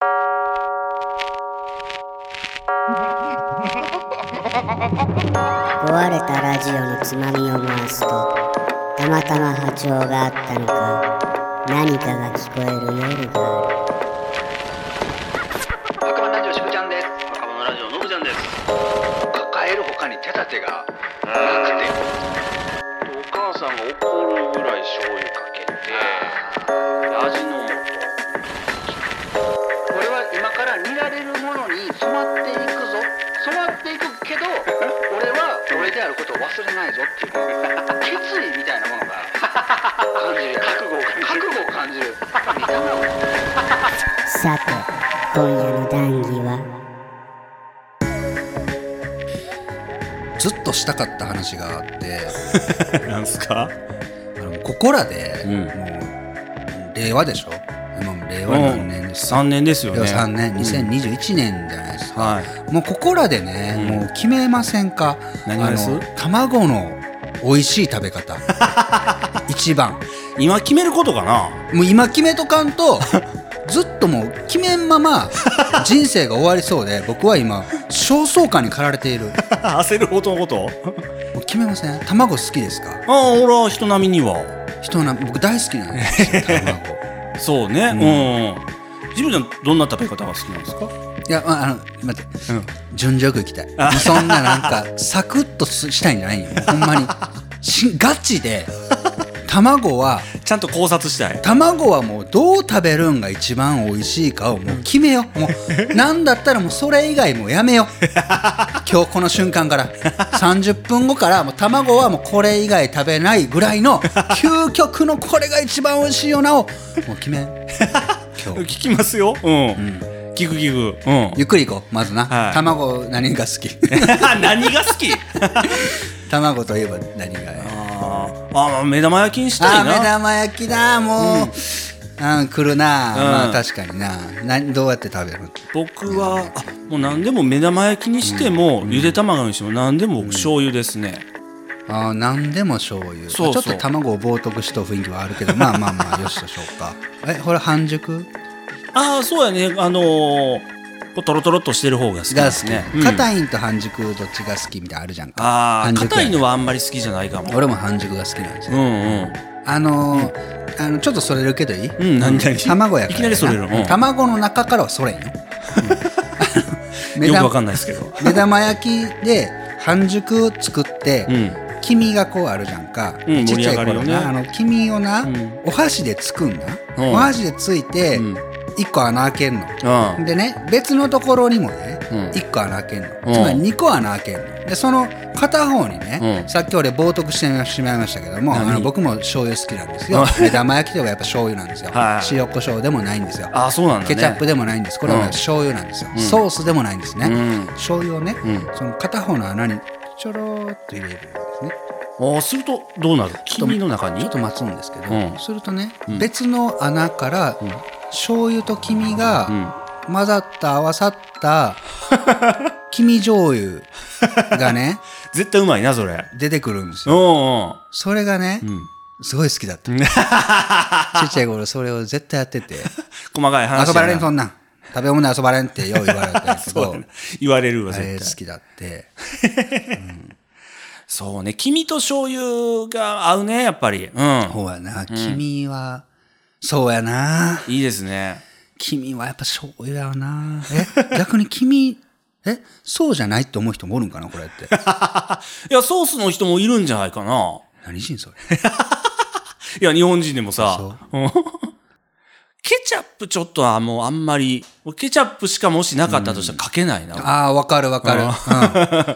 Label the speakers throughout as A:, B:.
A: 壊れたラジオのつまみを回すとたまたま波長があったのか何かが聞こえる夜がある。
B: っていう決意みたいなものが。感じる。覚悟を覚悟を感じる。見た目を
A: さて今夜の談義は？
C: ずっとしたかった話があって。
D: なんすか？
C: あのここらで、
D: うん。
C: もう令和でしょ？今も令和何年です？か、
D: 3年ですよね。
C: 令和3年。2021年じゃないですか、
D: はい。
C: もうここらでね、
D: うん。
C: もう決めませんか？
D: 何です？
C: あの卵の美味しい食べ方。一番。
D: 今決めることかな？
C: もう今決めとかんとずっともう決めんまま人生が終わりそうで僕は今焦燥感に駆られている。も
D: 焦るほどのこと？
C: う決めません？卵好きですか？
D: ああ俺は人並みには。
C: 人な僕大好きなんですよ 卵。
D: そうね。うん。ジムちゃんどんな食べ方が好きなんですか？
C: いや、まあ、あの待って、
D: うん。
C: 順序よく行きたい。そんななんかサクッとすしたいんじゃないよ。ほんまに。しガチで卵は
D: ちゃんと考察したい。
C: 卵はもうどう食べるんが一番美味しいかをもう決めよう。もうなんだったらもうそれ以外もうやめよう。今日この瞬間から。30分後からもう卵はもうこれ以外食べないぐらいの究極のこれが一番美味しいよなをもう決めん。今
D: 聞
C: 日
D: きますよ。うん、聞く聞くうん。
C: ゆっくりいこうまずな、
D: はい。
C: 卵何が好き？
D: 何が好き？
C: 卵といえば何が？
D: あー。あー目玉焼きにしたいな。
C: あ目玉焼きだもう、うん、来るな、
D: うん。
C: まあ確かにな。などうやって食べる？
D: 僕はあもう何でも目玉焼きにしても、ゆで卵にしても何でも僕醤油ですね、
C: あー何でも醤油。
D: そうそう。
C: ちょっと卵を冒涜した雰囲気はあるけどまあまあまあよしとしようか。えこれ半熟？
D: ああそうやね。あのー、こうトロトロっとしてる方が好き。
C: が好
D: ですね
C: き硬、いんと半熟どっちが好きみたいなのあるじゃんか。
D: ああ
C: 半熟や
D: 硬いのはあんまり好きじゃないかも。
C: 俺も半熟が好きなんですよ、
D: うんうん。
C: あのーあのちょっとそれるけどいい、
D: うん何何
C: 卵やから
D: いきなりそれるうん。
C: 卵の中からはそれんよ、うん。目
D: よくわ
C: 玉
D: かんないですけど。
C: 目玉焼きで半熟作って、
D: うん。
C: 黄身がこうあるじゃんか、
D: うん
C: ちっちゃい頃
D: 盛り上がるよね。
C: なあの黄身をな、
D: ん。
C: お箸でつくんだ、
D: うん。
C: お箸でついて、
D: うん
C: 一個穴開けんの、
D: うん。
C: でね別のところにもね、
D: うん。
C: 一個穴開けんの、
D: うん。
C: つまり二個穴開けんの。でその片方にね、
D: うん。
C: さっき俺冒涜してしまいましたけどもあ
D: 何
C: の僕も醤油好きなんですよ。目玉焼きとかやっぱ醤油なんですよ、
D: はい
C: 塩コショウでもないんですよ。
D: ああそうなんだね。
C: ケチャップでもないんです。これは
D: うん。
C: 醤油なんですよ、
D: ん。
C: ソースでもないんですね、
D: うん。
C: 醤油をね、
D: うん。
C: その片方の穴にちょろーっと入れるんですね。
D: ああするとどうなる？黄身の中に？
C: ちょっと待つんですけど、
D: うん。
C: するとね、
D: うん
C: 別の穴から、醤油と黄身が
D: うん。
C: 混ざった合わさった 黄身醤油がね
D: 絶対うまいなそれ。
C: 出てくるんです
D: う
C: よ
D: んうん。
C: それがね、
D: ん。
C: すごい好きだった。ちっちゃい頃それを絶対やってて。
D: 細かい話
C: 遊ばれんそんなん。食べ物で遊ばれんってよう言われたけど。
D: そうやな言われるわ絶対。
C: 好きだって。
D: そうね黄身と醤油が合うねやっぱり。うん。
C: そうやな。黄身は、そうやな。い
D: いですね。
C: 黄身はやっぱ醤油やな。え？逆に黄身え？そうじゃないって思う人もおるんかなこれって。
D: いやソースの人もいるんじゃないかな。
C: 何人それ？
D: いや日本人でもさ。ケチャップちょっとはもうあんまりケチャップしかもしなかったとしたらかけないな、
C: ああわかるわかる、うん。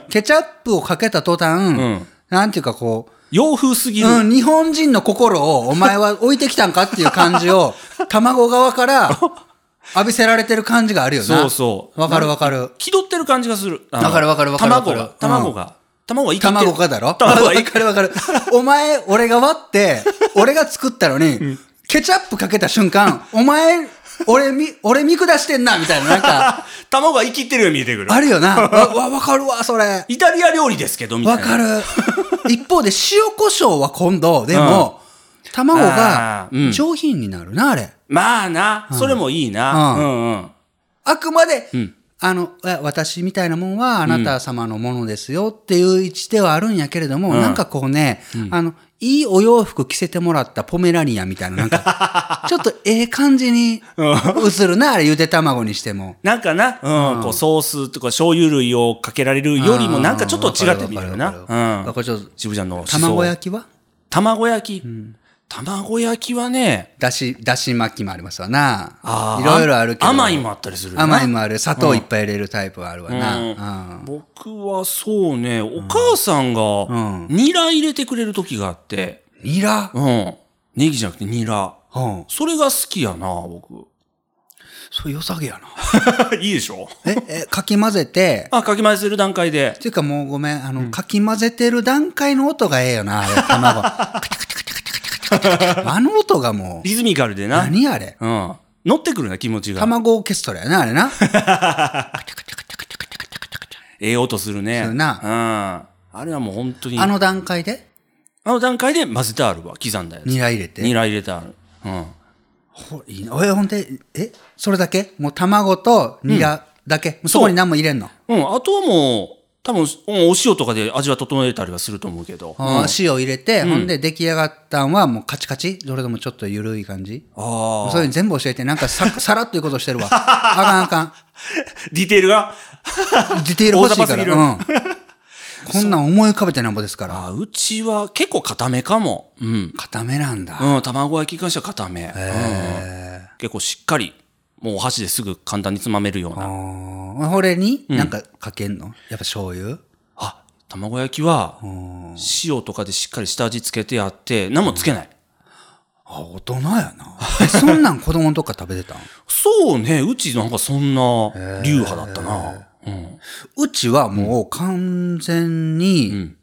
C: ケチャップをかけた途端、
D: ん。
C: なんていうかこう
D: 洋風すぎる、
C: うん、日本人の心をお前は置いてきたんかっていう感じを 卵側から 浴びせられてる感じがあるよな。
D: そうそう。
C: わかるわかる。
D: 気取ってる感じがする。
C: わかるわかるわかるわかる。
D: 卵が。卵が、卵が生きてる。
C: 卵がだろ？わ
D: 卵が生き
C: かるわかる。お前、俺が割って、俺が作ったのに、ケチャップかけた瞬間、お前、俺み、俺見下してんな、みたいな、なんか、
D: 卵が生きてるように見えてくる。
C: あるよな。わ、わわかるわ、それ。
D: イタリア料理ですけどみたいな。
C: わかる。一方で、塩コショウは今度、でも、卵が上品になるな、あれ。
D: まあな、それもいいな。
C: う
D: うんうん。
C: あくまで、
D: ん。
C: あの、え私みたいなもんはあなた様のものですよっていう位置ではあるんやけれども、
D: うん。
C: なんかこうね、あの、いいお洋服着せてもらったポメラニアンみたいな、なんか、ちょっとええ感じに映るな、あれゆで卵にしても。
D: なんかな、うん、こうソースとか醤油類をかけられるよりもなんかちょっと違って見えるな。
C: わかるわかるわかる
D: うん。
C: これちょっと
D: 渋ちゃんの
C: 卵焼きは？
D: 卵焼き。卵焼きはね、
C: だし、だし巻きもありますわな。
D: あー
C: いろいろあるけど。
D: 甘いもあったりする
C: 甘いもある。砂糖いっぱい入れるタイプがあるわな。
D: うん
C: うん
D: 僕はそうね、お母さんが
C: ん
D: ニラ入れてくれる時があって、
C: ニラ？
D: うん。ネギじゃなくてニラ。
C: うん。
D: それが好きやな、僕。
C: それ良さげやな。
D: いいでしょ？
C: え、え、かき混ぜて、
D: あ、かき混ぜる段階で
C: っ。ていうかもうごめん、あの、かき混ぜてる段階の音がええよな、あれ、卵。カチャカチャカチャ あの音がもう、
D: リズミカルでな。
C: 何あれ
D: うん。乗ってくるな、気持ちが。
C: 卵オーケストラやな、あれな。
D: ええ音するね。
C: するな
D: うん。あれはもう本当に。
C: あの段階で、
D: あの段階で混ぜてあるわ、刻んだやつ。
C: ニラ入れて。
D: ニラ入れてある。うん。
C: ほいいな。え、ほんで、え、それだけ？もう卵とニラだけ、もうそこに何も入れんの？
D: うん、あとはもう、多分、うんお塩とかで味は整えたりはすると思うけど。
C: あー塩入れて、ほんで出来上がったんはもうカチカチそれともちょっと緩い感じ
D: ああ。
C: それ全部教えて、なんかさ、さらっということしてるわ。あかんあかん。
D: ディテールが？
C: ディテール欲しいから。うん。こんなん思い浮かべてなんぼですから。
D: あうちは結構固めかも。うん。
C: 固めなんだ。
D: うん、卵焼きに関しては固め。うん結構しっかり、もうお箸ですぐ簡単につまめるような。
C: あー。これになんかかけんの？やっぱ醤油？
D: あ、卵焼きは、塩とかでしっかり下味つけてやって、何もつけない。
C: あ、大人やな。えそんなん子供のとこから食べてたん？
D: そうね、うちなんかそんな流派だったな。うん。
C: うちはもう完全に、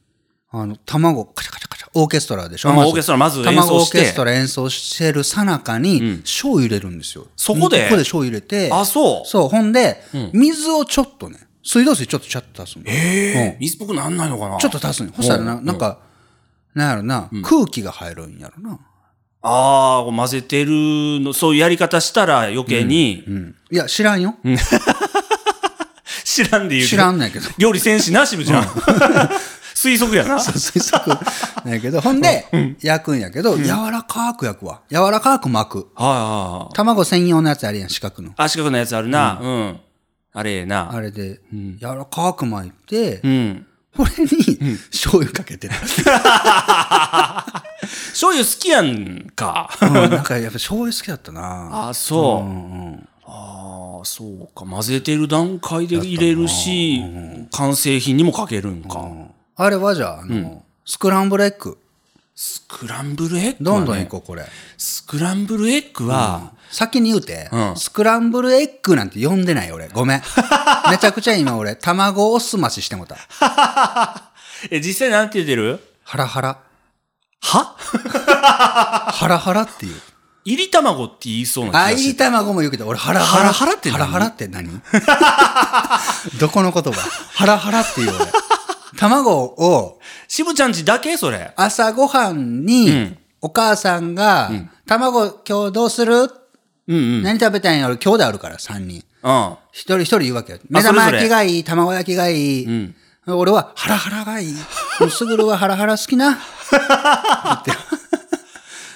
C: あの、卵、カチャカチャカチャ、オーケストラでしょ？
D: あまあオーケストラまず演奏して
C: 卵オーケストラ演奏してるさなかに、醤油入れるんですよ。
D: そこで？
C: ここで醤油入れて、
D: あ、そう。
C: そう、ほんで、水をちょっとね、水道水ちょっとちゃっと足すの。
D: ええ水っぽくなんないのかな？
C: ちょっと足すの。そしたらな、なんか、なんやろな、空気が入るんやろな。
D: ああ、混ぜてるの、そういうやり方したら余計に、
C: うん。いや、知らんよ。
D: 知らんで言う
C: 知らんねんけど。
D: 料理戦士なしぶじゃん。推測やな。
C: 推測なんやけど、ほんで、焼くんやけど、柔らかく焼くわ。柔らかく巻く。
D: はいはいはい。
C: 卵専用のやつあるやん、四角の。
D: あ、四角のやつあるな。うん。あれええな。
C: あれで、柔らかく巻いて
D: う、ん。
C: これに醤油かけてる。
D: 醤油好きやんか。
C: うんなんかやっぱ醤油好きだったな。
D: あ、そう。
C: うんうん
D: ああ、そうか。混ぜてる段階で入れるし、完成品にもかけるんか。
C: あれはじゃあ、あの、スクランブルエッグ。
D: スクランブルエッグは、ね、
C: どんどんいこう、これ。
D: スクランブルエッグは、
C: 先に言うて、
D: うん
C: スクランブルエッグなんて呼んでない俺。ごめん。めちゃくちゃ今俺、卵おすまししてもた。
D: え、実際なんて言ってる？
C: ハラハラ。
D: は？
C: ハラハラっていう。
D: 入り卵って言いそうな気
C: あ、
D: がして。
C: いり卵も言うけど、俺、ハラハラ。
D: ハラハラって何？
C: ハラハラって何？どこの言葉？ハラハラっていう俺。卵を
D: 渋ちゃんちだけそれ。
C: 朝ごはんに、
D: うん
C: お母さんが、卵今日どうする？
D: うんうん。
C: 何食べたいんやろ？兄弟あるから、3人。
D: うん。
C: 一人一人言うわけよ。目玉焼きがいい、卵焼きがいい。
D: ん
C: 俺はハラハラがいい。すぐるはハラハラ好きな。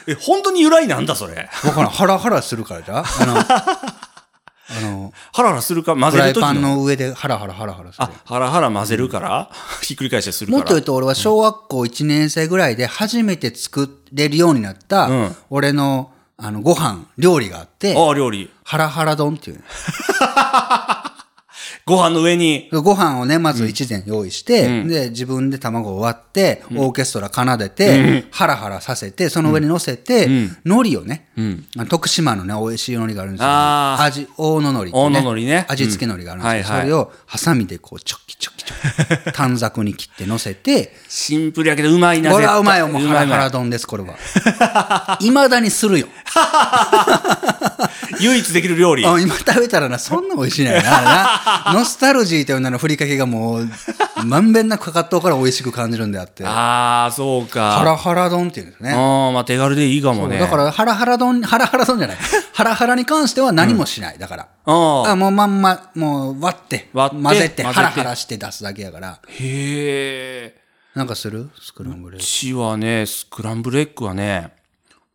D: え、本当に由来なんだそれ。
C: わからん。ハラハラするからじゃああの、あの、
D: ハラハラするか混
C: フライパン
D: の。
C: の上でハラハラハラハラする
D: あ。、ハラハラ混ぜるから、ひっくり返したりするから。
C: もっと言うと俺は小学校1年生ぐらいで初めて作れるようになった、
D: うん
C: 俺のあのご飯、料理があって、
D: ああ、料理。
C: ハラハラ丼っていうね。
D: ご飯の上に、
C: ご飯をね、まず一膳用意して、で、自分で卵を割って、オーケストラ奏でて、ハラハラさせて、その上に乗せて、海苔をね、あの徳島のね、美味しい海苔があるんですよ、
D: あー
C: 味、大野海苔って、
D: 大野海苔ね
C: 味付け海苔があるんですよ。
D: うんはいはい
C: それをハサミでこう、チョキチョキチョキ、短冊に切って乗せて、
D: シンプルやけどうまいな、
C: これはうまいよ、もうハラハラ
D: う
C: 丼です、これは。未だにするよ。
D: ま い唯一できる料理。
C: あ今食べたらな、そんな美味しいねんな、あれな。ノスタルジーという名のふりかけがもう、まんべんなくかかっとうから美味しく感じるんであって。
D: ああ、そうか。
C: ハラハラ丼っていうんですね。
D: ああ、まあ手軽でいいかもね。
C: だから、ハラハラ丼、ハラハラ丼じゃない。ハラハラに関しては何もしない。だから。
D: あ
C: あもうまんま、もう割って、
D: 割って
C: 混ぜて、ハラハラして出すだけやから。
D: へえ。
C: なんかする？スクランブル
D: う。ちはね、スクランブルエッグはね、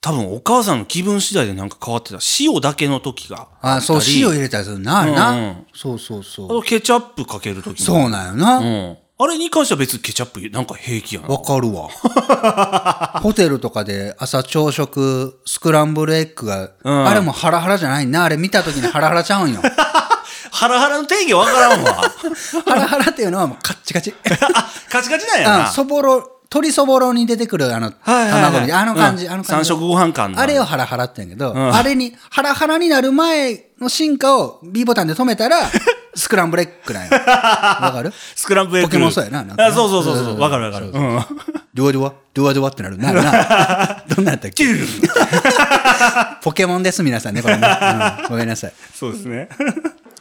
D: 多分お母さんの気分次第でなんか変わってた。塩だけの時があ
C: あ、そう、塩入れたりするな。
D: うんうん
C: そうそうそ
D: あと
C: う。
D: ケチャップかける時も。
C: そうなんよな。
D: うん。あれに関しては別にケチャップなんか平気やな。
C: わかるわ。ホテルとかで朝朝食、スクランブルエッグが、
D: うん
C: あれもハラハラじゃないな。あれ見た時にハラハラちゃうんよ。
D: ハラハラの定義わからんわ。
C: ハラハラっていうのはもうカッチカチ。
D: カチカチなんや
C: うん、
D: な。
C: そぼろ、鶏そぼろに出てくるあの、卵みたいなあの感じ、
D: うん
C: あの感じ。
D: 三色ご飯感の
C: あれをハラハラって言うんやけど、
D: ん
C: あれに、ハラハラになる前の進化を B ボタンで止めたら、スクランブルエッグなんよ。わかる？
D: スクランブルエッグ。
C: ポケモンそうやななんかな
D: あそうそうそうそうう。
C: ん
D: わかるわかる。うん。
C: ドゥワドゥワ？ドゥワドゥワってなる。なるな。どんなんやったっけ？ポケモンです、皆さんね、これね。うんごめんなさい。
D: そうですね。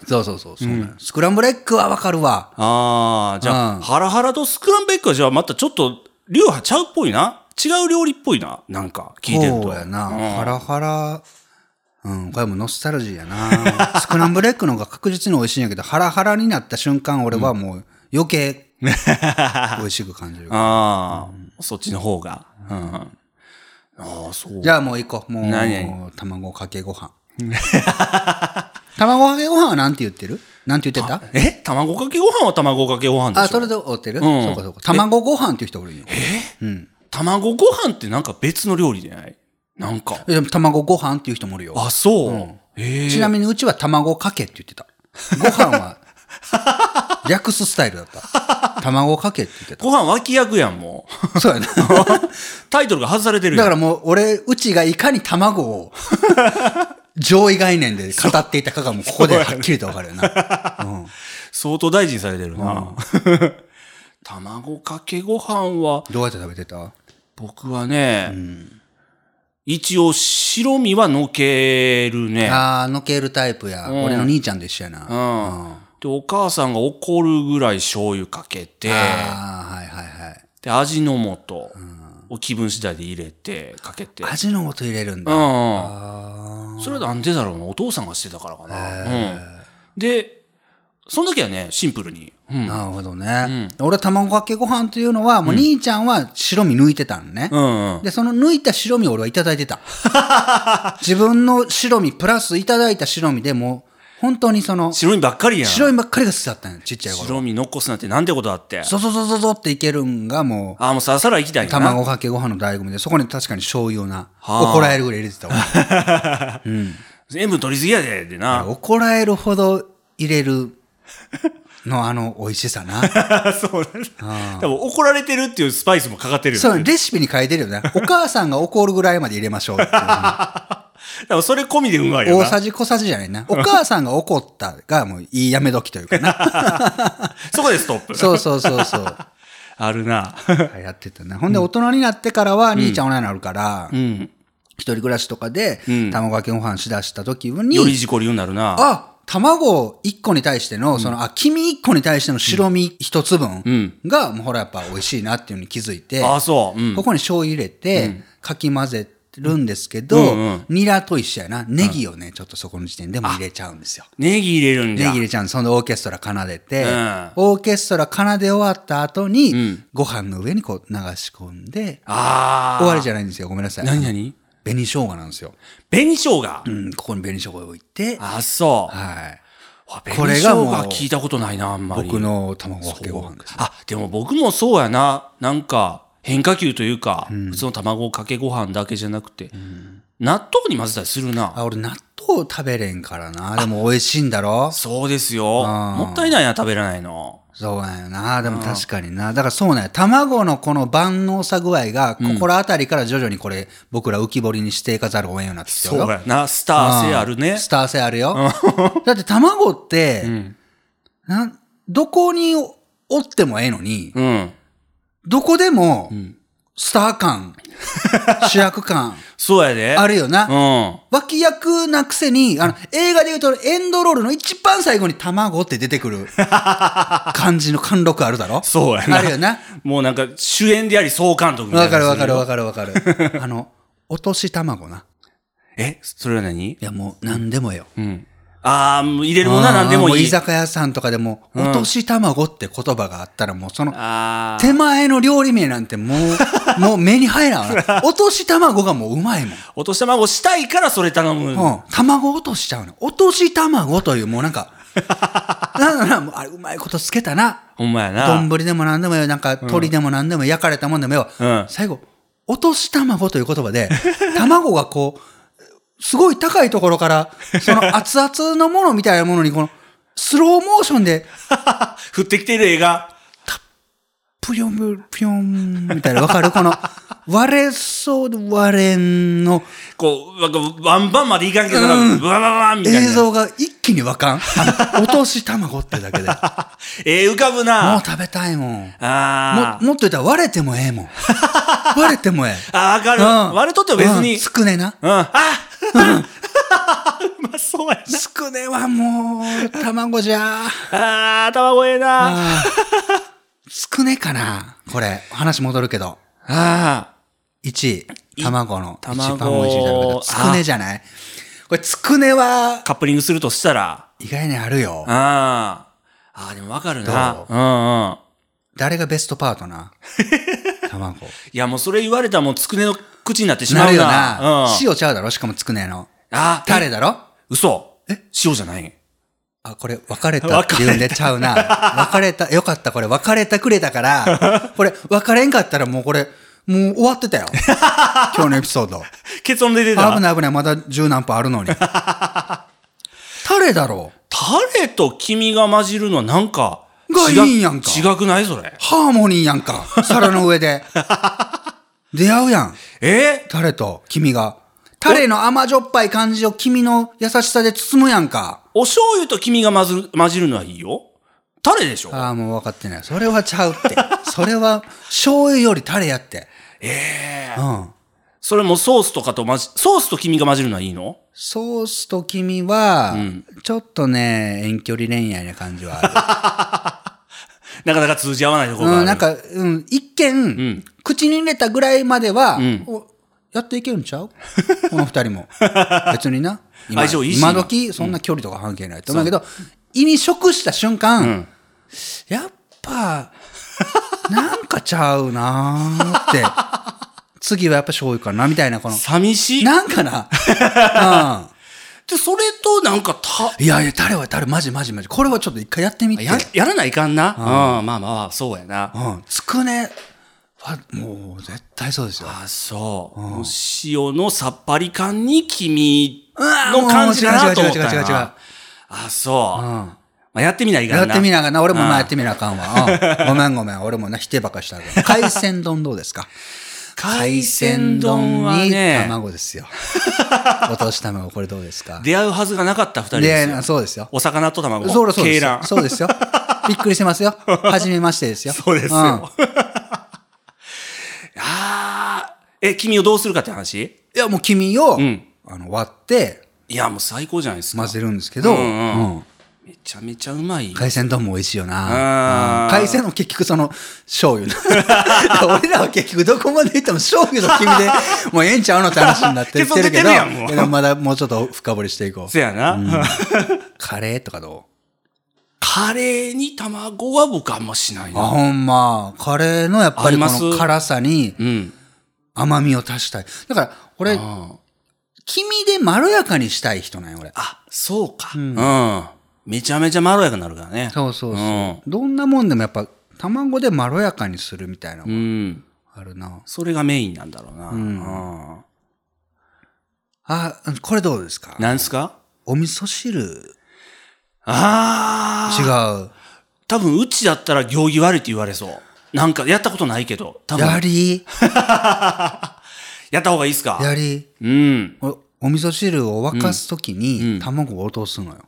C: そうそうそう。そうなのスクランブルエッグはわかるわ。
D: ああ、じゃあ、
C: うん
D: ハラハラとスクランブルエッグはじゃあまたちょっと流派ちゃうっぽいな？違う料理っぽいな？なんか、聞いてると。
C: そうやな。
D: うん
C: ハラハラ。うん、これもノスタルジーやな。スクランブルエッグの方が確実に美味しいんやけど、ハラハラになった瞬間、俺はもう余計 美味しく感じる。
D: ああ、そっちの方が。うん。ああ、そう。
C: じゃあもう一個。もう、
D: 何
C: 卵かけご飯。卵かけご飯はなんて言ってる？なんて言ってた？
D: え？卵かけご飯は卵かけご飯でしょ？
C: あ、それで追ってる、
D: うん
C: そうかそうか。卵ご飯っていう人おるんよ。
D: 卵ご飯ってなんか別の料理じゃない？なんか。
C: でも卵ご飯っていう人もおるよ。
D: あ、そう。ええ
C: ちなみにうちは卵かけって言ってた。ご飯は、略すスタイルだった。卵かけって言って
D: ご飯脇役やん、もう。
C: た。そうやな。
D: タイトルが外されてるやん。
C: だからもう俺、うちがいかに卵を上位概念で語っていたかがもうここではっきりとわかるよな。うん
D: 相当大事にされてるな。卵かけご飯は、
C: どうやって食べてた？
D: 僕はね、一応白身はのけるね。
C: ああ、のけるタイプや。
D: うん
C: 俺の兄ちゃんと一緒やな。
D: う
C: あ
D: ん。で、お母さんが怒るぐらい醤油かけて、
C: あー、はいはいはい。
D: で、味の素を気分次第で入れて、かけて。
C: 味の素入れるんだ。
D: うん。
C: あ
D: それはなんでだろうな。お父さんがしてたからかな。うん。で、その時はね、シンプルに。うん。
C: あ、なるほどね。俺、卵かけご飯っていうのは、もう兄ちゃんは白身抜いてたのね。
D: うんうん。
C: で、その抜いた白身を俺はいただいてた。自分の白身、プラスいただいた白身でもう、本当にその、
D: 白身ばっかりやん。
C: 白身ばっかりが好きだったんよ、ちっちゃい頃。
D: 白身残すなんてなんてことあって。
C: そうそうそうそうそうっていけるんがもう、
D: ああ、もうさらさら行きたいな。
C: 卵かけご飯の醍醐味で、そこに確かに醤油をな、
D: はあ
C: 怒られるぐらい入れてたわ。
D: 塩分取りすぎやで、でな。
C: 怒られるほど入れる のあの美味しさな。
D: そうなん多分怒られてるっていうスパイスもかかってるよ
C: そう、
D: ね。
C: レシピに書いてるよね。お母さんが怒るぐらいまで入れましょうっていう
D: 多分それ込みでうまいよな。
C: 大さじ小さじじゃないな。お母さんが怒ったがもういいやめ時というかな。
D: そこでストップ。
C: そうそうそうそう。
D: あるな。
C: やってたな。ほんで大人になってからは兄ちゃん親になるから、
D: うん。
C: 一人暮らしとかで
D: ん
C: 卵かけご飯しだした時
D: より
C: に、
D: 事故りになるな。
C: あ、卵1個に対しての、その、あ、黄身1個に対しての白身1つ分が、もうほらやっぱ美味しいなっていうのに気づいて、
D: ああ、そう。うん
C: こ。こに醤油入れて、かき混ぜるんですけど、
D: うんうん
C: ニラと一緒やな。ネギをね、ちょっとそこの時点でも入れちゃうんですよ。
D: ネギ入れるんじゃ。
C: ネギ入れちゃうんです。そんでオーケストラ奏でて、
D: うん
C: オーケストラ奏で終わった後に、
D: ん
C: ご飯の上にこう流し込んで、
D: ああ。
C: 終わりじゃないんですよ。ごめんなさい。
D: 何何？
C: 紅生姜なんですよ。
D: 紅生姜？
C: うん、ここに紅生姜を置いて、
D: あ、そう。
C: はい。
D: こ
C: これがもう
D: 聞いたことないな、あんまり。
C: 僕の卵かけご飯です。
D: あ、でも僕もそうやな。なんか、変化球というか、普通の卵かけご飯だけじゃなくて、納豆に混ぜたりするな。
C: あ、俺納豆食べれんからな。でも美味しいんだろ？
D: そうですよ。もったいないな、食べれないの。
C: そうなんよな。でも確かにな。だからそうなんや。卵のこの万能さ具合が、ここら辺りから徐々にこれ、僕ら浮き彫りにしていかざるを得んようになってきて
D: そうな。スター性あるね
C: ス。ター性あるよ。だって卵って、なんどこにおってもええのに、
D: うん。
C: どこでも、スター感、主役感、
D: そうやで。
C: あるよな。
D: うん。
C: 脇役なくせに、あの、映画で言うとエンドロールの一番最後に卵って出てくる 感じの貫禄あるだろ？
D: そうやな。
C: あるよな。
D: もうなんか主演であり総監督みたいな。
C: わかるわかるわかるわかる。あの、落とし卵な。
D: えそれは何？
C: いやもう何でもよ。
D: うん。ああ、もう入れるものは何でもいい。
C: 居酒屋さんとかでも、落とし卵って言葉があったらもうその。手前の料理名なんてもう、もう目に入らん。落とし卵がもううまいもん。
D: 落とし卵したいからそれ頼む。
C: うん。卵落としちゃうの。落とし卵というもうなんか、なんだな、もうあれうまいことつけたな。
D: ほんまやな。
C: 丼でも何でもよ、なんか鶏でも何でも焼かれたもんでもよ。
D: うん
C: 最後、落とし卵という言葉で、卵がこう、すごい高いところから、その熱々のものみたいなものに、この、スローモーションで、
D: 降ってきてる映画。
C: ぷよんぷよんみたいな、わかる？この、割れそうで割れんの
D: こう、なんかワンバンまでいかんけど、なんかブワワワンみたいな。
C: 映像が一気にわかん落とし卵ってだけで。も
D: ええ浮かぶな
C: う。食べたいもん。
D: あ
C: ももっと言ったら割れてもええもん。割れてもええ。
D: あ。あ、わかる。
C: うん
D: 割れとっても別に。
C: うんつくねな。
D: うん。あ うまそうや
C: つくねはもう、卵じゃ。
D: な。あー、卵ええな。
C: つくねかなこれ、話戻るけど。
D: あ
C: 1位、卵の一
D: 卵
C: 番美味しい食べ方。つくねじゃない？これ、つくねは
D: ー。、カップリングするとしたら。
C: 意外にあるよ。
D: ああ。ああ、でもわかるな
C: ど。
D: う？んうん。
C: 誰がベストパートナー？卵。
D: いや、もうそれ言われたらもうつくねの口になってしま
C: なるよ
D: うな。
C: な。
D: うん。
C: 塩ちゃうだろ？しかもつくねの。
D: あー
C: タレだろ？
D: 嘘え？塩じゃない
C: あ、これ、別れたって言うんでちゃうな。別れた、よかった、これ、別れたくれたから、これ、別れんかったらもうこれ、もう終わってたよ。今日のエピソード。
D: 結論で出た？
C: 危ない危ない、まだ十何分あるのに。タレだろ？
D: タレと黄身が混じるのはなんか。
C: がいいんやんか
D: 違くない？それ。
C: ハーモニーやんか。皿の上で。出会うやん。
D: え？
C: タレと君が。タレの甘じょっぱい感じを君の優しさで包むやんか。
D: お醤油と黄身が混ずる混じるのはいいよ。タレでしょ？
C: ああ、もう分かってない。それはちゃうって。それは、醤油よりタレやって。
D: ええ
C: うん。
D: それもソースとかと混じ、ソースと黄身が混じるのはいいの？
C: ソースと君は、
D: ん
C: ちょっとね、遠距離恋愛な感じはあ
D: なかなか通じ合わないとこ
C: る。
D: ろがある。
C: うん、なんか、うん、一見、
D: ん
C: 口に入れたぐらいまでは、やっていけるんちゃう？この二人も。別にな。今今時、そんな距離とか関係ないと思うけど、胃に食した瞬間、
D: ん
C: やっぱ、なんかちゃうなーって。次はやっぱ醤油かなみたいな、この、
D: 寂しい。
C: なんかな。
D: で、それとなんかた、
C: うん。いやいや、誰は誰、マジマジマジ。これはちょっと一回やってみて。
D: や、やらないかんな。うん、まあまあ、そうやな。
C: うん。つくねは、もう絶対そうですよ。
D: あ、そう。もう塩のさっぱり感に黄身
C: わ
D: の感じかなと思った
C: もう違う違う違う違う違う
D: な。あ、そう。
C: うん。
D: まあ、やってみないか
C: や
D: んな。
C: ってみながらな、俺も
D: うん
C: まあやってみなあかんわ。うんごめんごめん、俺もな、否定ばっかした。海鮮丼どうですか？
D: 海鮮丼は
C: に
D: ね、
C: 卵ですよ。落とし卵、これどうですか？
D: 出会うはずがなかった二人です
C: で、
D: よ。
C: そうですよ。
D: お魚と卵。
C: そうそうですよ。そうですよ。びっくりしてますよ。はじめましてですよ。
D: そうですよ。ああ、え、君をどうするかって話？
C: いや、もう黄身を、
D: ん
C: あの割って
D: いや、もう最高じゃないですか。
C: 混ぜるんですけど、
D: うんうん
C: うん
D: めちゃめちゃうまい。
C: 海鮮丼も美味しいよ
D: あ
C: な。海鮮も結局その醤油な 俺らは結局どこまで行っても醤油と黄身で もうええんちゃうのって話になってってるけど、けどまだもうちょっと深掘りしていこう。
D: せやな。
C: カレーとかど
D: カレーに卵は僕あんましないうな。
C: あ、ほんま。カレーのやっぱりこの辛さに
D: うん。
C: 甘みを足したい。だから俺、
D: あ
C: 黄身でまろやかにしたい人なんよ、俺。
D: あ、そうか。うん。めちゃめちゃまろやかになるからね。
C: そうそうそう。
D: うん
C: どんなもんでもやっぱ卵でまろやかにするみたいなの
D: う
C: が
D: ん。
C: あるな。
D: それがメインなんだろうな。うん。
C: あ、これどうですか？
D: なんすか？
C: お味噌汁
D: ああ。
C: 違う。
D: 多分、うちだったら行儀悪いって言われそう。なんか、やったことないけど。多分、
C: やり
D: やった方がいいっすか？
C: やり
D: うん。
C: おお味噌汁を沸かすとき
D: うん
C: に卵を落とすのよ。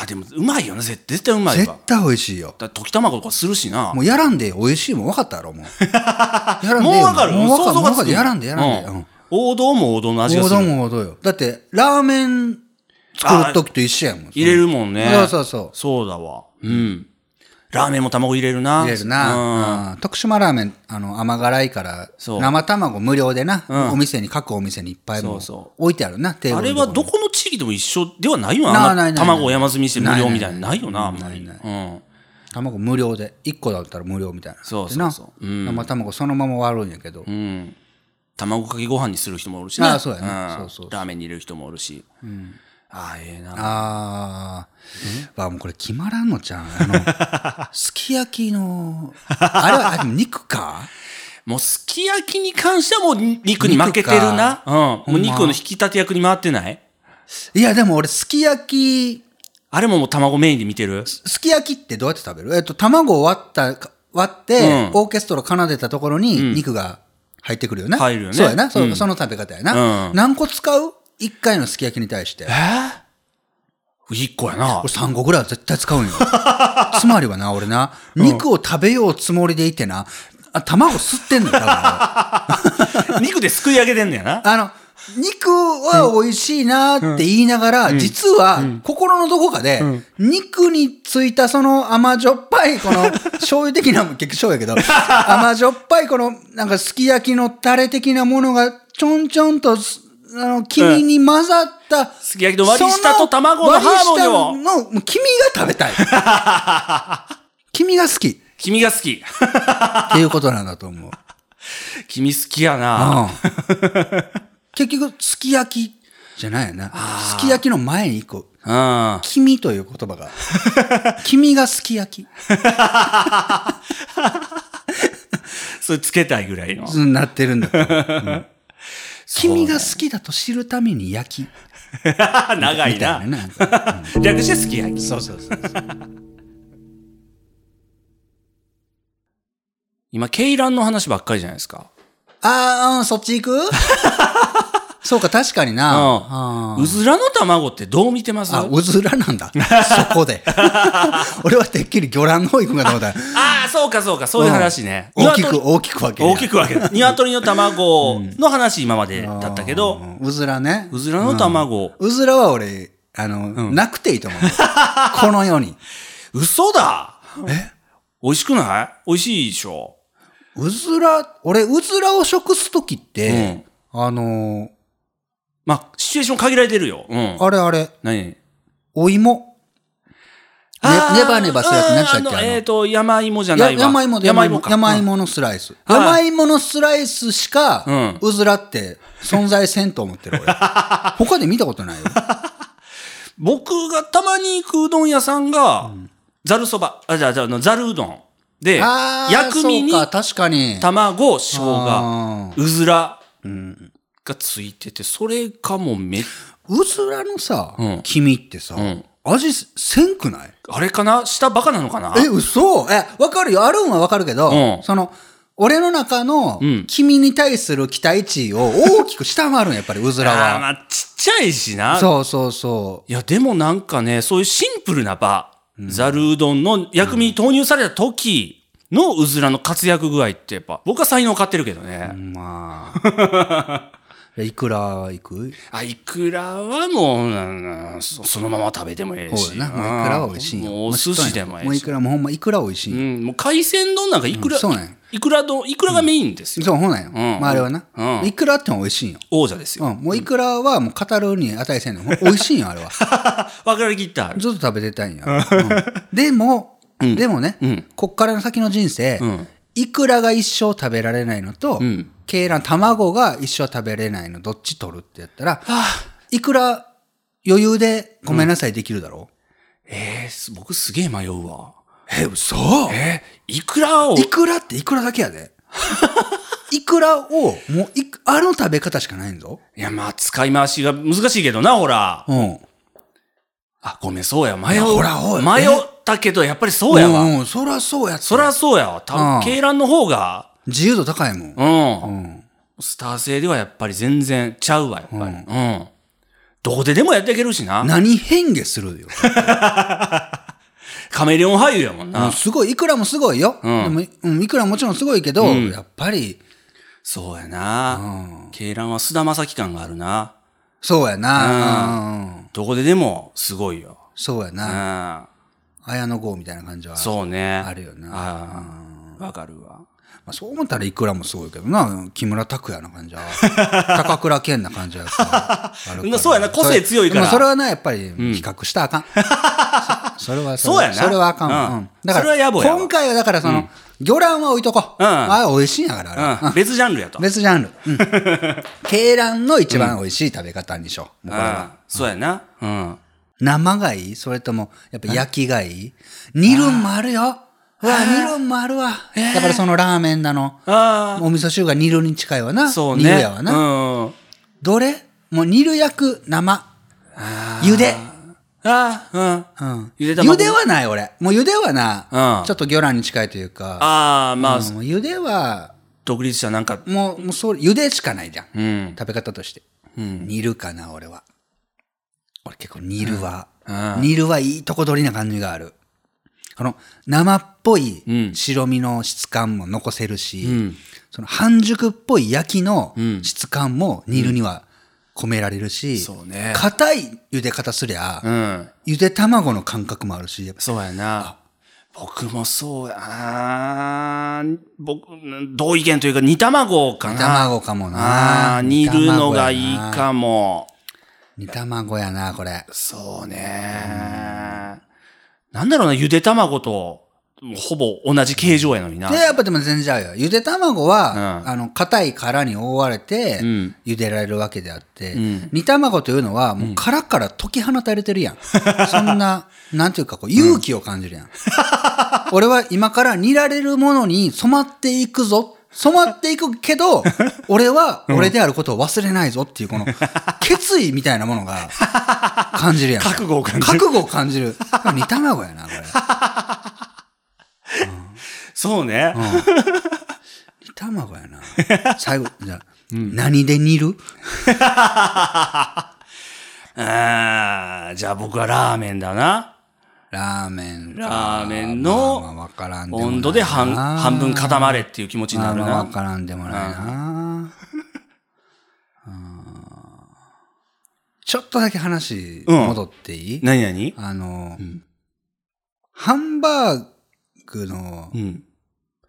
D: あ、でも、うまいよね。絶絶対うまいわ。
C: 絶対美味しいよ。
D: だ溶き卵とかするしな。
C: もうやらんで美味しいもん分かったやろ、もう。やらんで
D: もうわかる？
C: もう分かる？
D: 想像がつく
C: やらんでやらんで。
D: う
C: うんん。
D: 王道も王道の味が
C: 王
D: する。
C: 道も王道よ。だって、ラーメン作る時と一緒やもん。
D: 入れるもんね。
C: そうそうそう。
D: そうだわ。うん。ラーメンも卵入れるな。
C: 入れるな、うん徳島ラーメンあの甘辛いから
D: そう
C: 生卵無料でな、
D: ん
C: お店に各お店にいっぱいもう
D: そうそ
C: 置いてあるなテー
D: うん。あれはどこの地域でも一緒ではないよな。な卵を山積みして無料みたいな。
C: な
D: ないよな、あんまり。
C: ない
D: うん。
C: 卵無料で1個だったら無料みたいな
D: そうそうそう
C: でな生卵そのまま割るんやけど、
D: うん。卵かけご飯にする人もおるしな。
C: ああそうやね
D: ん
C: そうそうそう
D: ラーメンに入れる人もおるし。ああ、ええな。
C: ああ、あもうこれ決まらんのじゃん。あの、すき焼きの、あれは、あでも肉か？
D: もうすき焼きに関してはもう肉に負けてるな。うん。もう肉の引き立て役に回ってない？
C: いや、でも俺、すき焼き、
D: あれももう卵メインで見てる？
C: すき焼きってどうやって食べる？えっと、卵を割った、割って、
D: うん
C: オーケストラ奏でたところに肉が入ってくるよね。
D: 入るよね
C: そうやな。そ,、
D: うん
C: その食べ方やな。
D: うん
C: 何個使う？?1 回のすき焼きに対して。
D: え？一個やな
C: 俺。3個ぐらいは絶対使うんよ。つまりはな、俺な、肉を食べようつもりでいてな、あ卵吸ってんのよ、多分俺
D: 肉ですくい上げてんのやな。
C: あの、肉は美味しいなって言いながら、実は心のどこかで、肉についたその甘じょっぱい、この 醤油的な、結局醤油やけど、甘じょっぱいこのなんかすき焼きのタレ的なものがちょんちょんとす、あの、黄身に混ざった、
D: すき焼きの割り下と卵のハーモニーを
C: の、もう黄身が食べたい。黄身が好きっ
D: 君が好き。
C: ていうことなんだと思う。
D: 君好きやな。
C: うん結局、すき焼きじゃないよな。すき焼きの前に一個、
D: うん。
C: 君という言葉が。君がすき焼き。
D: それつけたいぐらいの。
C: になってるんだと思う、うん君が好きだと知るために焼き。
D: 長いな。
C: なな。
D: 略してすき焼き。
C: そうそうそう。
D: 今、ケイランの話ばっかりじゃないですか。
C: あー、うん、そっち行く？そうか、確かにな。あ
D: うずらの卵ってどう見てます？
C: あ、うずらなんだ。そこで。俺はてっきり魚卵の方行くんかと思ったら。
D: ああ、そうかそうか、そういう話ね。
C: 大きく、
D: 鶏
C: 大きく分け
D: 大きく分ける。鶏の卵の話今までだったけど、
C: うんうずらね。
D: うずらの卵、
C: うずらは俺、あの、なくていいと思う。この世に。
D: 嘘だえ？美味しくない？美味しいでしょ？
C: うずら、俺、うずらを食すときって、あの
D: まあ、シチュエーション限られてるよ。うん。
C: ー、あれあれ、
D: 何？
C: お芋？ねネバネバするやつ何でしたっけ？
D: えっと、山芋じゃ
C: や
D: ないわ。
C: 山芋で山芋
D: か
C: 山芋のスライス。
D: はい
C: 山芋のスライスしか、
D: うん
C: うずらって存在せんと思ってる俺。他で見たことないよ。
D: 僕がたまに行くうどん屋さんが、ざるそば、あ、じゃあ、じゃあざるうどん。で、薬味に
C: 確かに。
D: 卵、生姜、
C: あ
D: うずらがついてて、それかもめ、
C: うずらのさ、
D: うん
C: 黄身ってさ、
D: ん
C: 味せんくない？
D: あれかな？下バカなのかな？
C: え、嘘え、わかるよ。あるんはわかるけど、
D: うん
C: その、俺の中の
D: ん
C: 君に対する期待値を大きく下回るんやっぱり、うずら
D: あーま
C: は。
D: あ、ちっちゃいしな。
C: そうそうそ
D: いや、でもなんかね、そういうシンプルな場、ざるうどんの薬味に投入された時のうずらの活躍具合ってやっぱ、僕は才能買ってるけどね。
C: う。まあ。いくらいく？
D: あ、いくらはもう、うんそそのまま食べてもええし。
C: いくらは美味しいよ。
D: もうお寿司でもええし。
C: もういくらもほんまいくら美味しい。
D: うん、もう海鮮丼なんかいくら、
C: うんそうなんや
D: いくら丼、いくらがメインですよ。
C: そう、ほんなんよ。
D: ん
C: まああれはな。
D: うん
C: いくらあっても美味しいんよ。
D: 王者ですよ。
C: うん。もういくらはもう語るに値せんの。美味しいんよ、あれは。
D: わかりきった。
C: ずっと食べてたいんや。うんでも、でもね、
D: ん
C: こっからの先の人生、
D: ん
C: いくらが一生食べられないのと、
D: ん
C: ケイラン卵が一生食べれないの、どっち取るってやったら、いくら余裕でごめんなさいできるだろ
D: えーす僕すげえ迷うわ。
C: う、え、嘘？
D: えいくらを？
C: いくらっていくらだけやで。いくらを、もういく、あの食べ方しかないんぞ。
D: いや、まあ、使い回しが難しいけどな、ほら。
C: うん。
D: あ、ごめん、そうや。迷う。
C: ほらおい
D: 迷ったけど、やっぱりそうやわ。
C: んうん、そらそうや
D: そらそうやわ。多分、
C: うん
D: 鶏卵の方が、
C: 自由度高いもん。
D: うん。
C: うん。
D: スター性ではやっぱり全然ちゃうわ、やっぱり。うん。どこででもやっていけるしな。
C: 何変化するよ。
D: カメレオン俳優やもんな。
C: うんすごい、いくらもすごいよ。
D: うん
C: でもうんいくらもちろんすごいけど、
D: うん
C: やっぱり、
D: そうやな。ケイランは菅田将暉感があるな。
C: そうやな。うん
D: どこででもすごいよ。
C: そうや
D: う
C: な。
D: ん。
C: 綾野剛みたいな感じは。
D: そうね。
C: あるよな
D: ああわかるわ。
C: まあ、そう思ったらいくらもすごいけどな。木村拓哉な感じは。高倉健な感じはやっぱあるから。
D: そうやな個性強いから
C: それはな、やっぱり比較したらあかん。そ それは
D: そうやな
C: それはあかん。
D: うん
C: うんだから、今回はだからその、魚卵は置いとこう。
D: うん
C: あれ美味しいんやから。
D: 別ジャンルやと。
C: 別ジャンル。うん。鶏卵の一番美味しい食べ方にしよう。う
D: んそうやな。うん。
C: 生がいいそれとも、やっぱ焼きがいい煮るんもあるよ。うわ、煮るんもあるわ。だからそのラーメンだの。
D: あ
C: お味噌汁が煮るに近いわな。
D: あ、そうね。
C: 煮るやわな。
D: うん。
C: どれ？もう煮る焼く生。茹で。
D: ああ、うん。
C: うん。
D: ゆで卵
C: 茹ではない俺。もう茹ではな、
D: うん
C: ちょっと魚卵に近いというか。
D: ああ、まあ、
C: うんもう茹では、
D: 独立したなんか、
C: もう、もうそう、茹でしかないじゃん。
D: うん。
C: 食べ方として。
D: うん。
C: 煮るかな、俺は。俺結構煮るは、
D: うん
C: 煮るはいいとこ取りな感じがある。この生っぽい
D: うん
C: 白身の質感も残せるし、
D: うん。
C: その半熟っぽい焼きの
D: うん
C: 質感も煮るには込められるし、
D: そうね
C: 硬い茹で方すりゃ、
D: うん。
C: ゆで卵の感覚もあるし、やっぱ
D: そうやな。僕もそうや。あー僕、同意見というか、煮卵かな。
C: 煮卵かもな
D: 煮るのがいいかも。
C: 煮卵やな、これ。
D: そうね。なんだろうな、ゆで卵と、ほぼ同じ形状やのにな。
C: で、やっぱでも全然違うよ。ゆで卵は、
D: うん
C: あの、硬い殻に覆われて
D: うん、
C: 茹でられるわけであって、
D: ん
C: 煮卵というのは、もう殻から解き放たれてるやん。そんな、なんていうか、こう、勇気を感じるやん。俺は今から煮られるものに染まっていくぞ。染まっていくけど、俺は俺であることを忘れないぞっていう、この、決意みたいなものが感じるやん。
D: 覚悟を感じる
C: 覚悟を感じる。煮卵やな、これ。
D: そうね。
C: 煮卵やな。最後、じゃあ、何で煮る？
D: あーじゃあ僕はラーメンだな。
C: ラーメンか。
D: ラーメンの温度で半半分固まれっていう気持ちになるな。
C: わからんでもないな。うんちょっとだけ話戻っていい、
D: 何何？
C: あの、ハンバーグの
D: うん。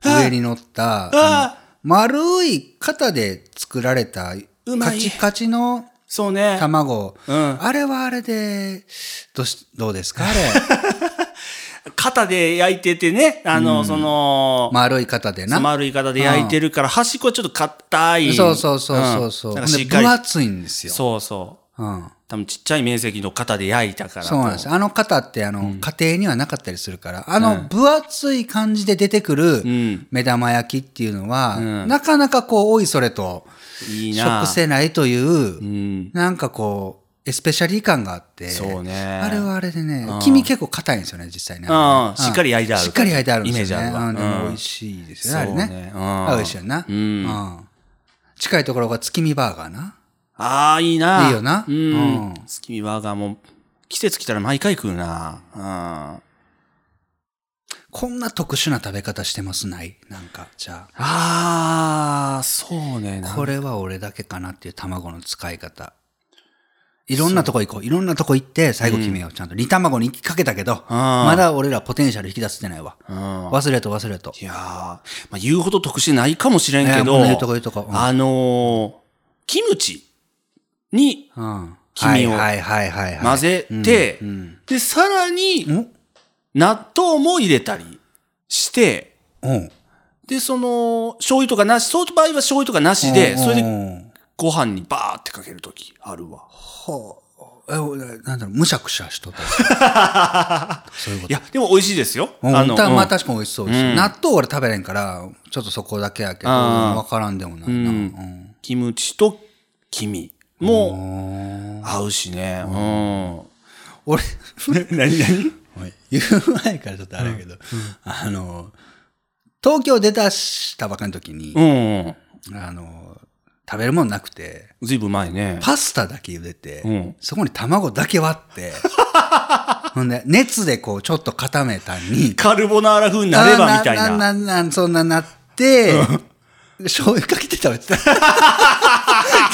C: 上に乗った、あの丸い型で作られたカチカチの
D: そうね。
C: 卵。
D: うん。
C: あれはあれで、どうし、どうですか？あれ。
D: 肩で焼いててね、あの、その、
C: 丸い型でな。
D: 丸い型で焼いてるから、端っこはちょっと硬い。
C: そうそうそうそうそう。
D: んなんか
C: で
D: しっかり
C: 分。厚いんですよ。
D: そうそう。
C: うん。
D: 多分ちっちゃい面積の型で焼いたから。
C: そうなんです。あの型って、あの、家庭にはなかったりするから、あの、分厚い感じで出てくる
D: ん
C: 目玉焼きっていうのは、
D: ん
C: なかなかこう、おいそれと、
D: いいな。
C: 食せないという、
D: うん。
C: なんかこう、エスペシャリー感があって、
D: そうね
C: あれはあれでね、黄身結構硬いんですよね、実際ね。
D: うんしっかり焼いてある
C: しっかり焼いてあるんですよね。
D: イメージあるわ
C: うん美味しいですよね、あれね。美味しいよな。
D: うん
C: うん近いところが月見バーガーな。
D: ああ、いいな。
C: いいよな
D: うん。
C: うん
D: 月見バーガーも、季節来たら毎回食うな。うん。
C: こんな特殊な食べ方してますない？なんか、じゃあ。
D: ああ、そうね。
C: これは俺だけかなっていう卵の使い方。いろんなとこ行こう。いろんなとこ行って最後決めよう。ちゃんと煮卵に行きかけたけど、まだ俺らポテンシャル引き出せてないわ。
D: うん。
C: 忘れと忘れと。
D: いやー、まあ、言うほど特殊ないかもしれんけど、
C: いやもう言うとこ言うとこうん
D: あのーキムチに
C: うん。
D: 黄身を
C: はいはいはいはい。
D: 混ぜて、
C: うん。
D: で、さらに
C: うん。
D: 納豆も入れたりして、
C: うん。
D: で、その、醤油とかなし、そういう場合は醤油とかなしで、それで
C: で。
D: ご飯にバーってかけるときあるわ。
C: はあ、え、俺なんだろう、むしゃくしゃしとった。そういうこと。
D: いや、でも美味しいですよ。
C: うん、
D: あの、
C: たまあ
D: うん
C: 確かに美味しそうです、
D: うん
C: 納豆俺食べれんから、ちょっとそこだけやけど、わからんでもないな。
D: うん
C: うん
D: キムチと黄身も合うしね。うん。
C: 俺、
D: 何 何？
C: 言う前からちょっとあれやけど、あの、東京出たしたばかりの時に、
D: うん。
C: あの、食べるもんなくて、
D: ずいぶん前ね。
C: パスタだけ茹でて、
D: うん
C: そこに卵だけ割って、ほんで、熱でこうちょっと固めたに、
D: カルボナーラ風になればみたいな。
C: な、な、な、そんななって、醤油かけて食べてた。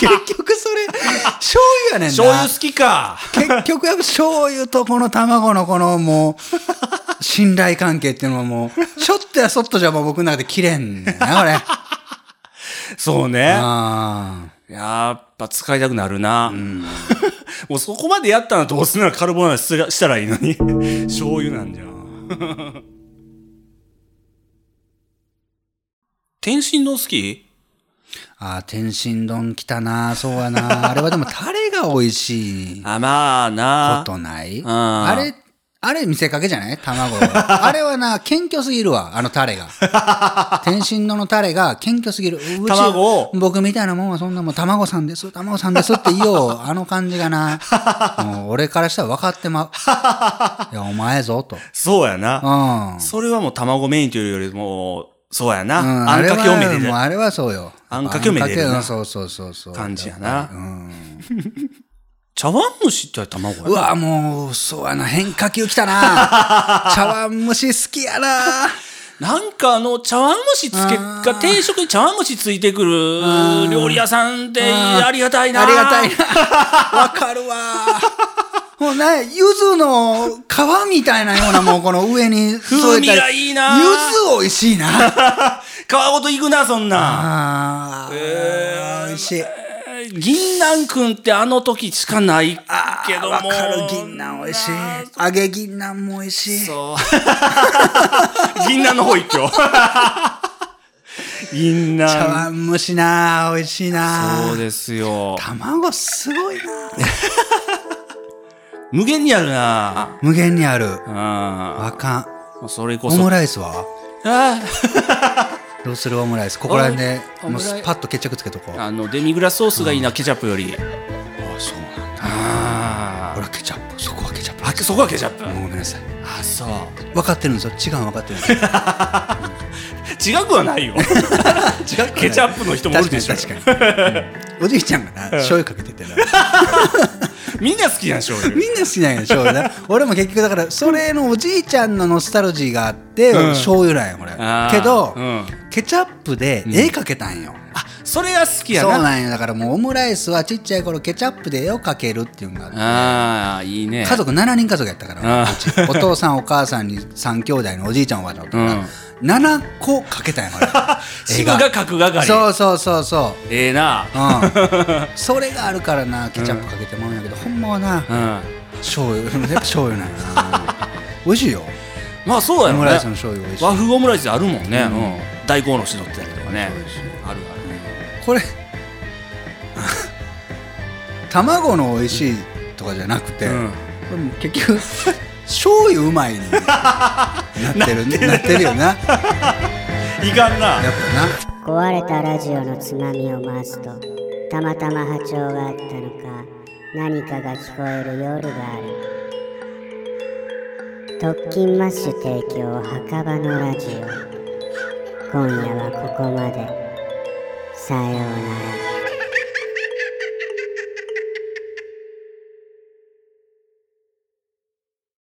C: 結局それ、醤油やねんな。
D: 醤油好きか。
C: 結局やっぱ醤油とこの卵のこのもう、信頼関係っていうのはもう、ちょっとやそっとじゃもう僕の中で切れんねんな、これ。
D: そうね。
C: あ
D: やっぱ使いたくなるな。もうそこまでやったらどうすんならカルボナーラしたらいいのに。醤油なんじゃん。天津丼好き？
C: ああ、天津丼来たな、そうやな。あれはでもタレが美味しいこ
D: あ、まあな。
C: とない？
D: ん
C: あれ、あれ見せかけじゃない？卵。あれはな、謙虚すぎるわ、あのタレが。天津丼のタレが謙虚すぎる。
D: 卵を？
C: 僕みたいなもんはそんなもん卵さんです、卵さんですって言おう。あの感じがな。もう俺からしたら分かってまう。いや、お前ぞ、と。
D: そうやな。
C: うん。
D: それはもう卵メインというよりも、そうやな。
C: うん、
D: あんかけおめ
C: あれは
D: で
C: もうあれはそうよ。
D: あんかけおめで出るな
C: そうそうそうそう。
D: 感じやな
C: うん。
D: 茶碗蒸しって卵やな
C: うわ、もう、そうやな、変化球来たな。茶碗蒸し好きやな。
D: なんかあの茶碗蒸しつけ
C: あー
D: が定食に茶碗蒸しついてくる料理屋さんって
C: あ
D: りがたいな。
C: ありがたいな。わかるわ。もうね、柚子の皮みたいなようなもうこの上に
D: 風味がいいな
C: 柚子美味しいな。
D: 皮ごといくな、そんな。
C: ああ、
D: えー
C: 美味しい。
D: 銀杏くんってあの時しかない
C: あ
D: けども。
C: あ、わかる。銀杏美味しい。揚げ銀杏も美味しい。
D: そう。銀杏の方一挙。銀
C: 茶
D: 杏。
C: 碗蒸しな、美味しいな。
D: そうですよ。
C: 卵すごいな。
D: 無限にあるな。
C: 無限にある。
D: あ
C: あかん。
D: あ。それこそ。
C: オムライスは？
D: あ
C: どうするオムライス？ここら辺でもうパッと決着つけとこう。あ
D: あの、デミグラスソースがいいな、ケチャップより。
C: そうなんだ。
D: あ
C: ほらケチャップ。そこはケチャップ。
D: あ。そこはケチャップ。
C: ごめんなさい
D: あ、そう。
C: 分かってるんですよ。違うの分かってるんですよ。
D: 違くはないよ。
C: 違う
D: ケチャップの人もおるでしょ。
C: 確かに確かに、うん。おじいちゃんがな醤油かけててな
D: みんな好きやん、醤油。
C: みんな好きなんや醤油な俺も結局だからそれのおじいちゃんのノスタルジーがあって、
D: うん。
C: 醤油なんやこれ。けど、
D: うん。
C: ケチャップで絵かけたんよ、
D: あ、それが好きやな。
C: そうなんよだからもうオムライスはちっちゃい頃ケチャップで絵をかけるっていうのがあって
D: ああ、いいね。
C: 家族7人家族やったからお父さんお母さんに3兄弟のおじいちゃんおばあちゃんおったから、
D: うん
C: 7個かけたんやこれ
D: 渋が書く係。
C: そうそうそうそ
D: ええな。
C: う、うん、それがあるからなケチャップかけてもらうんやけど、ほんまはな
D: うん。
C: 醤油やっぱ醤油なんやな 美味しいよ
D: まあそうやろね
C: オムライスの醤油美味しい
D: 和風オムライスあるもんね。
C: う
D: うんん。大根おろし乗ってたりとかね。ある
C: これ卵の美味しいとかじゃなくて。
D: うん。
C: これも結局醤油うまいになってる なってるよなやっ
D: いかんな。
C: ぱな
A: 壊れたラジオのつまみを回すとたまたま波長があったのか何かが聞こえる夜がある特勤マッシュ提供墓場のラジオ今夜はここまでさようなら